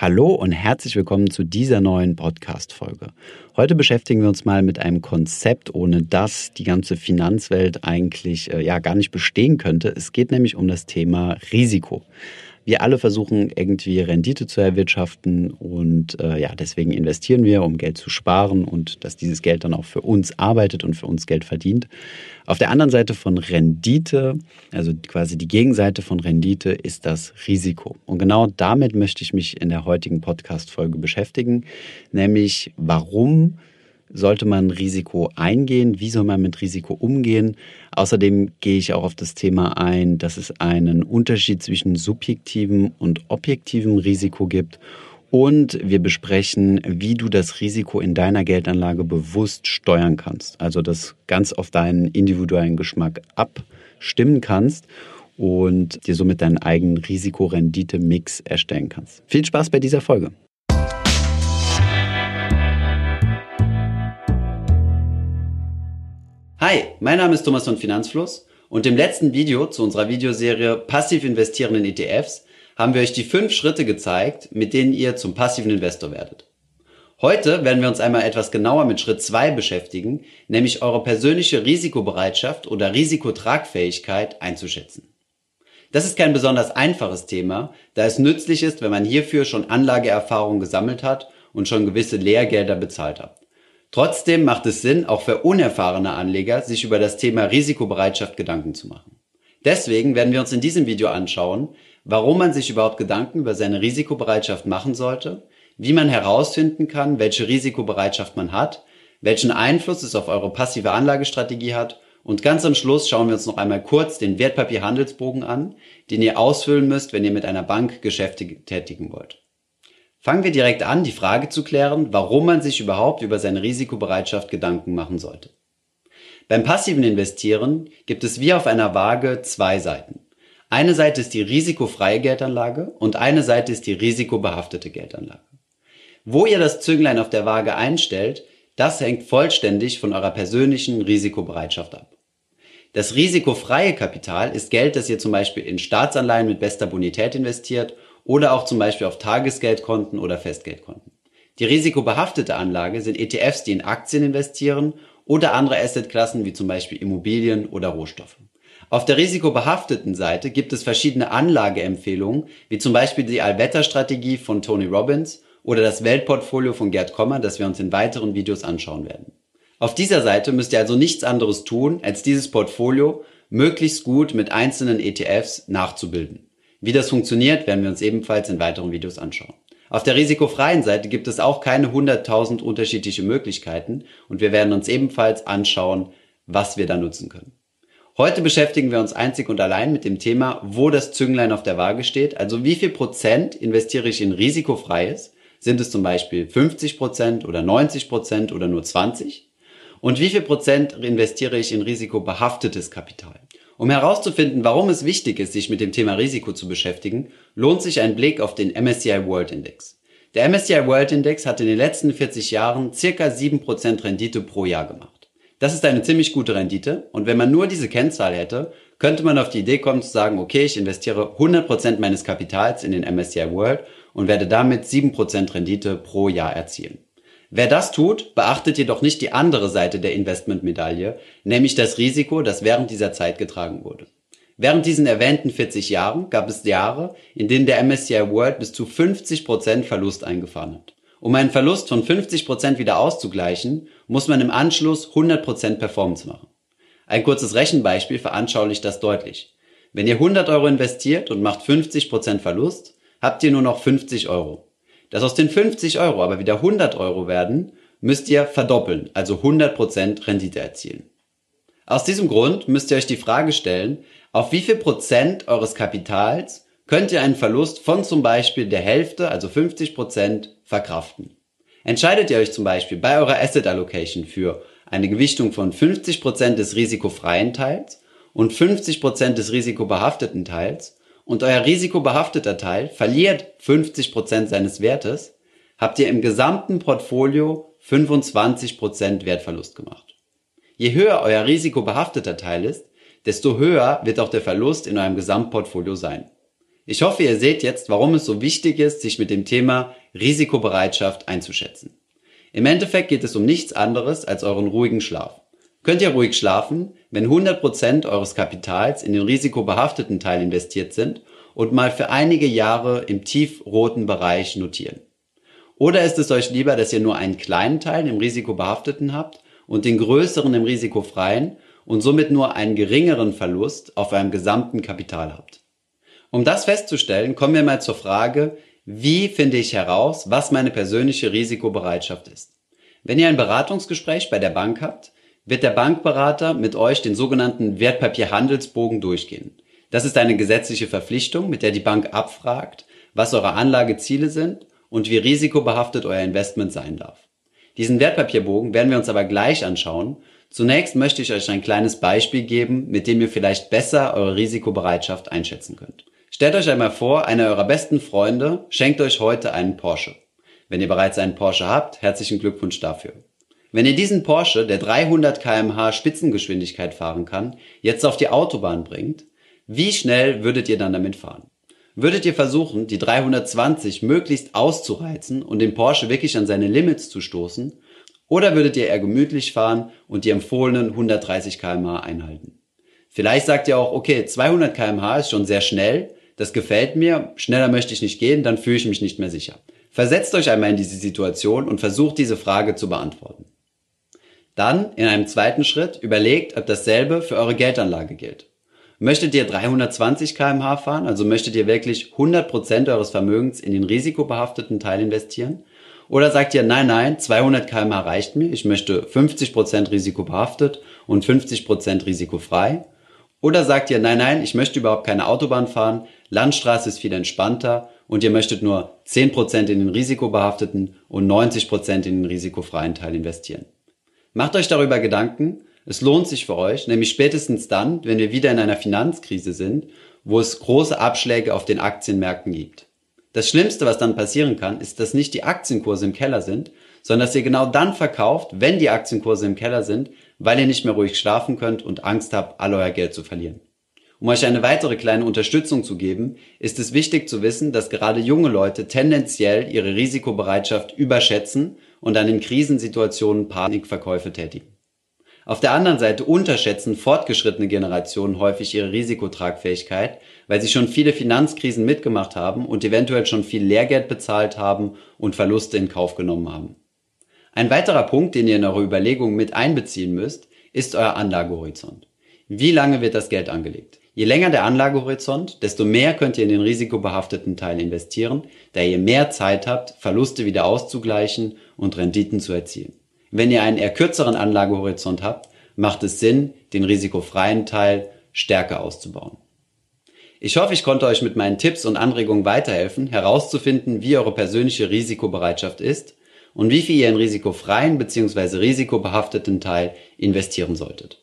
Hallo und herzlich willkommen zu dieser neuen Podcast-Folge. Heute beschäftigen wir uns mal mit einem Konzept, ohne das die ganze Finanzwelt eigentlich äh, ja gar nicht bestehen könnte. Es geht nämlich um das Thema Risiko. Wir alle versuchen irgendwie Rendite zu erwirtschaften und äh, ja, deswegen investieren wir, um Geld zu sparen und dass dieses Geld dann auch für uns arbeitet und für uns Geld verdient. Auf der anderen Seite von Rendite, also quasi die Gegenseite von Rendite, ist das Risiko. Und genau damit möchte ich mich in der heutigen Podcast-Folge beschäftigen, nämlich warum sollte man Risiko eingehen? Wie soll man mit Risiko umgehen? Außerdem gehe ich auch auf das Thema ein, dass es einen Unterschied zwischen subjektivem und objektivem Risiko gibt. Und wir besprechen, wie du das Risiko in deiner Geldanlage bewusst steuern kannst. Also das ganz auf deinen individuellen Geschmack abstimmen kannst und dir somit deinen eigenen Risikorendite-Mix erstellen kannst. Viel Spaß bei dieser Folge. Hi, mein Name ist Thomas von Finanzfluss und im letzten Video zu unserer Videoserie Passiv investieren in ETFs haben wir euch die fünf Schritte gezeigt, mit denen ihr zum passiven Investor werdet. Heute werden wir uns einmal etwas genauer mit Schritt zwei beschäftigen, nämlich eure persönliche Risikobereitschaft oder Risikotragfähigkeit einzuschätzen. Das ist kein besonders einfaches Thema, da es nützlich ist, wenn man hierfür schon Anlageerfahrung gesammelt hat und schon gewisse Lehrgelder bezahlt hat. Trotzdem macht es Sinn, auch für unerfahrene Anleger, sich über das Thema Risikobereitschaft Gedanken zu machen. Deswegen werden wir uns in diesem Video anschauen, warum man sich überhaupt Gedanken über seine Risikobereitschaft machen sollte, wie man herausfinden kann, welche Risikobereitschaft man hat, welchen Einfluss es auf eure passive Anlagestrategie hat und ganz am Schluss schauen wir uns noch einmal kurz den Wertpapierhandelsbogen an, den ihr ausfüllen müsst, wenn ihr mit einer Bank Geschäfte tätigen wollt. Fangen wir direkt an, die Frage zu klären, warum man sich überhaupt über seine Risikobereitschaft Gedanken machen sollte. Beim passiven Investieren gibt es wie auf einer Waage zwei Seiten. Eine Seite ist die risikofreie Geldanlage und eine Seite ist die risikobehaftete Geldanlage. Wo ihr das Zünglein auf der Waage einstellt, das hängt vollständig von eurer persönlichen Risikobereitschaft ab. Das risikofreie Kapital ist Geld, das ihr zum Beispiel in Staatsanleihen mit bester Bonität investiert oder auch zum Beispiel auf Tagesgeldkonten oder Festgeldkonten. Die risikobehaftete Anlage sind ETFs, die in Aktien investieren oder andere Assetklassen wie zum Beispiel Immobilien oder Rohstoffe. Auf der risikobehafteten Seite gibt es verschiedene Anlageempfehlungen, wie zum Beispiel die Allwetterstrategie von Tony Robbins oder das Weltportfolio von Gerd Kommer, das wir uns in weiteren Videos anschauen werden. Auf dieser Seite müsst ihr also nichts anderes tun, als dieses Portfolio möglichst gut mit einzelnen ETFs nachzubilden. Wie das funktioniert, werden wir uns ebenfalls in weiteren Videos anschauen. Auf der risikofreien Seite gibt es auch keine 100.000 unterschiedliche Möglichkeiten und wir werden uns ebenfalls anschauen, was wir da nutzen können. Heute beschäftigen wir uns einzig und allein mit dem Thema, wo das Zünglein auf der Waage steht, also wie viel Prozent investiere ich in risikofreies, sind es zum Beispiel 50 Prozent oder 90 Prozent oder nur 20? Und wie viel Prozent investiere ich in risikobehaftetes Kapital? Um herauszufinden, warum es wichtig ist, sich mit dem Thema Risiko zu beschäftigen, lohnt sich ein Blick auf den MSCI World Index. Der MSCI World Index hat in den letzten 40 Jahren circa 7% Rendite pro Jahr gemacht. Das ist eine ziemlich gute Rendite und wenn man nur diese Kennzahl hätte, könnte man auf die Idee kommen zu sagen, okay, ich investiere 100% meines Kapitals in den MSCI World und werde damit 7% Rendite pro Jahr erzielen. Wer das tut, beachtet jedoch nicht die andere Seite der Investmentmedaille, nämlich das Risiko, das während dieser Zeit getragen wurde. Während diesen erwähnten 40 Jahren gab es Jahre, in denen der MSCI World bis zu 50% Verlust eingefahren hat. Um einen Verlust von 50% wieder auszugleichen, muss man im Anschluss 100% Performance machen. Ein kurzes Rechenbeispiel veranschaulicht das deutlich. Wenn ihr 100 Euro investiert und macht 50% Verlust, habt ihr nur noch 50 Euro. Dass aus den 50 Euro aber wieder 100 Euro werden, müsst ihr verdoppeln, also 100% Rendite erzielen. Aus diesem Grund müsst ihr euch die Frage stellen, auf wie viel Prozent eures Kapitals könnt ihr einen Verlust von zum Beispiel der Hälfte, also 50% verkraften. Entscheidet ihr euch zum Beispiel bei eurer Asset Allocation für eine Gewichtung von 50% des risikofreien Teils und 50% des risikobehafteten Teils, und euer risikobehafteter Teil verliert 50% seines Wertes, habt ihr im gesamten Portfolio 25% Wertverlust gemacht. Je höher euer risikobehafteter Teil ist, desto höher wird auch der Verlust in eurem Gesamtportfolio sein. Ich hoffe, ihr seht jetzt, warum es so wichtig ist, sich mit dem Thema Risikobereitschaft einzuschätzen. Im Endeffekt geht es um nichts anderes als euren ruhigen Schlaf. Könnt ihr ruhig schlafen, wenn 100% eures Kapitals in den risikobehafteten Teil investiert sind und mal für einige Jahre im tiefroten Bereich notieren? Oder ist es euch lieber, dass ihr nur einen kleinen Teil im risikobehafteten habt und den größeren im risikofreien und somit nur einen geringeren Verlust auf eurem gesamten Kapital habt? Um das festzustellen, kommen wir mal zur Frage, wie finde ich heraus, was meine persönliche Risikobereitschaft ist? Wenn ihr ein Beratungsgespräch bei der Bank habt, wird der Bankberater mit euch den sogenannten Wertpapierhandelsbogen durchgehen. Das ist eine gesetzliche Verpflichtung, mit der die Bank abfragt, was eure Anlageziele sind und wie risikobehaftet euer Investment sein darf. Diesen Wertpapierbogen werden wir uns aber gleich anschauen. Zunächst möchte ich euch ein kleines Beispiel geben, mit dem ihr vielleicht besser eure Risikobereitschaft einschätzen könnt. Stellt euch einmal vor, einer eurer besten Freunde schenkt euch heute einen Porsche. Wenn ihr bereits einen Porsche habt, herzlichen Glückwunsch dafür. Wenn ihr diesen Porsche, der 300 kmh Spitzengeschwindigkeit fahren kann, jetzt auf die Autobahn bringt, wie schnell würdet ihr dann damit fahren? Würdet ihr versuchen, die 320 möglichst auszureizen und den Porsche wirklich an seine Limits zu stoßen? Oder würdet ihr eher gemütlich fahren und die empfohlenen 130 kmh einhalten? Vielleicht sagt ihr auch, okay, 200 kmh ist schon sehr schnell, das gefällt mir, schneller möchte ich nicht gehen, dann fühle ich mich nicht mehr sicher. Versetzt euch einmal in diese Situation und versucht diese Frage zu beantworten. Dann in einem zweiten Schritt überlegt, ob dasselbe für eure Geldanlage gilt. Möchtet ihr 320 kmh fahren, also möchtet ihr wirklich 100% eures Vermögens in den risikobehafteten Teil investieren? Oder sagt ihr, nein, nein, 200 kmh reicht mir, ich möchte 50% risikobehaftet und 50% risikofrei? Oder sagt ihr, nein, nein, ich möchte überhaupt keine Autobahn fahren, Landstraße ist viel entspannter und ihr möchtet nur 10% in den risikobehafteten und 90% in den risikofreien Teil investieren? Macht euch darüber Gedanken. Es lohnt sich für euch, nämlich spätestens dann, wenn wir wieder in einer Finanzkrise sind, wo es große Abschläge auf den Aktienmärkten gibt. Das Schlimmste, was dann passieren kann, ist, dass nicht die Aktienkurse im Keller sind, sondern dass ihr genau dann verkauft, wenn die Aktienkurse im Keller sind, weil ihr nicht mehr ruhig schlafen könnt und Angst habt, all euer Geld zu verlieren. Um euch eine weitere kleine Unterstützung zu geben, ist es wichtig zu wissen, dass gerade junge Leute tendenziell ihre Risikobereitschaft überschätzen und dann in Krisensituationen Panikverkäufe tätigen. Auf der anderen Seite unterschätzen fortgeschrittene Generationen häufig ihre Risikotragfähigkeit, weil sie schon viele Finanzkrisen mitgemacht haben und eventuell schon viel Lehrgeld bezahlt haben und Verluste in Kauf genommen haben. Ein weiterer Punkt, den ihr in eure Überlegungen mit einbeziehen müsst, ist euer Anlagehorizont. Wie lange wird das Geld angelegt? Je länger der Anlagehorizont, desto mehr könnt ihr in den risikobehafteten Teil investieren, da ihr mehr Zeit habt, Verluste wieder auszugleichen und Renditen zu erzielen. Wenn ihr einen eher kürzeren Anlagehorizont habt, macht es Sinn, den risikofreien Teil stärker auszubauen. Ich hoffe, ich konnte euch mit meinen Tipps und Anregungen weiterhelfen, herauszufinden, wie eure persönliche Risikobereitschaft ist und wie viel ihr in risikofreien bzw. risikobehafteten Teil investieren solltet.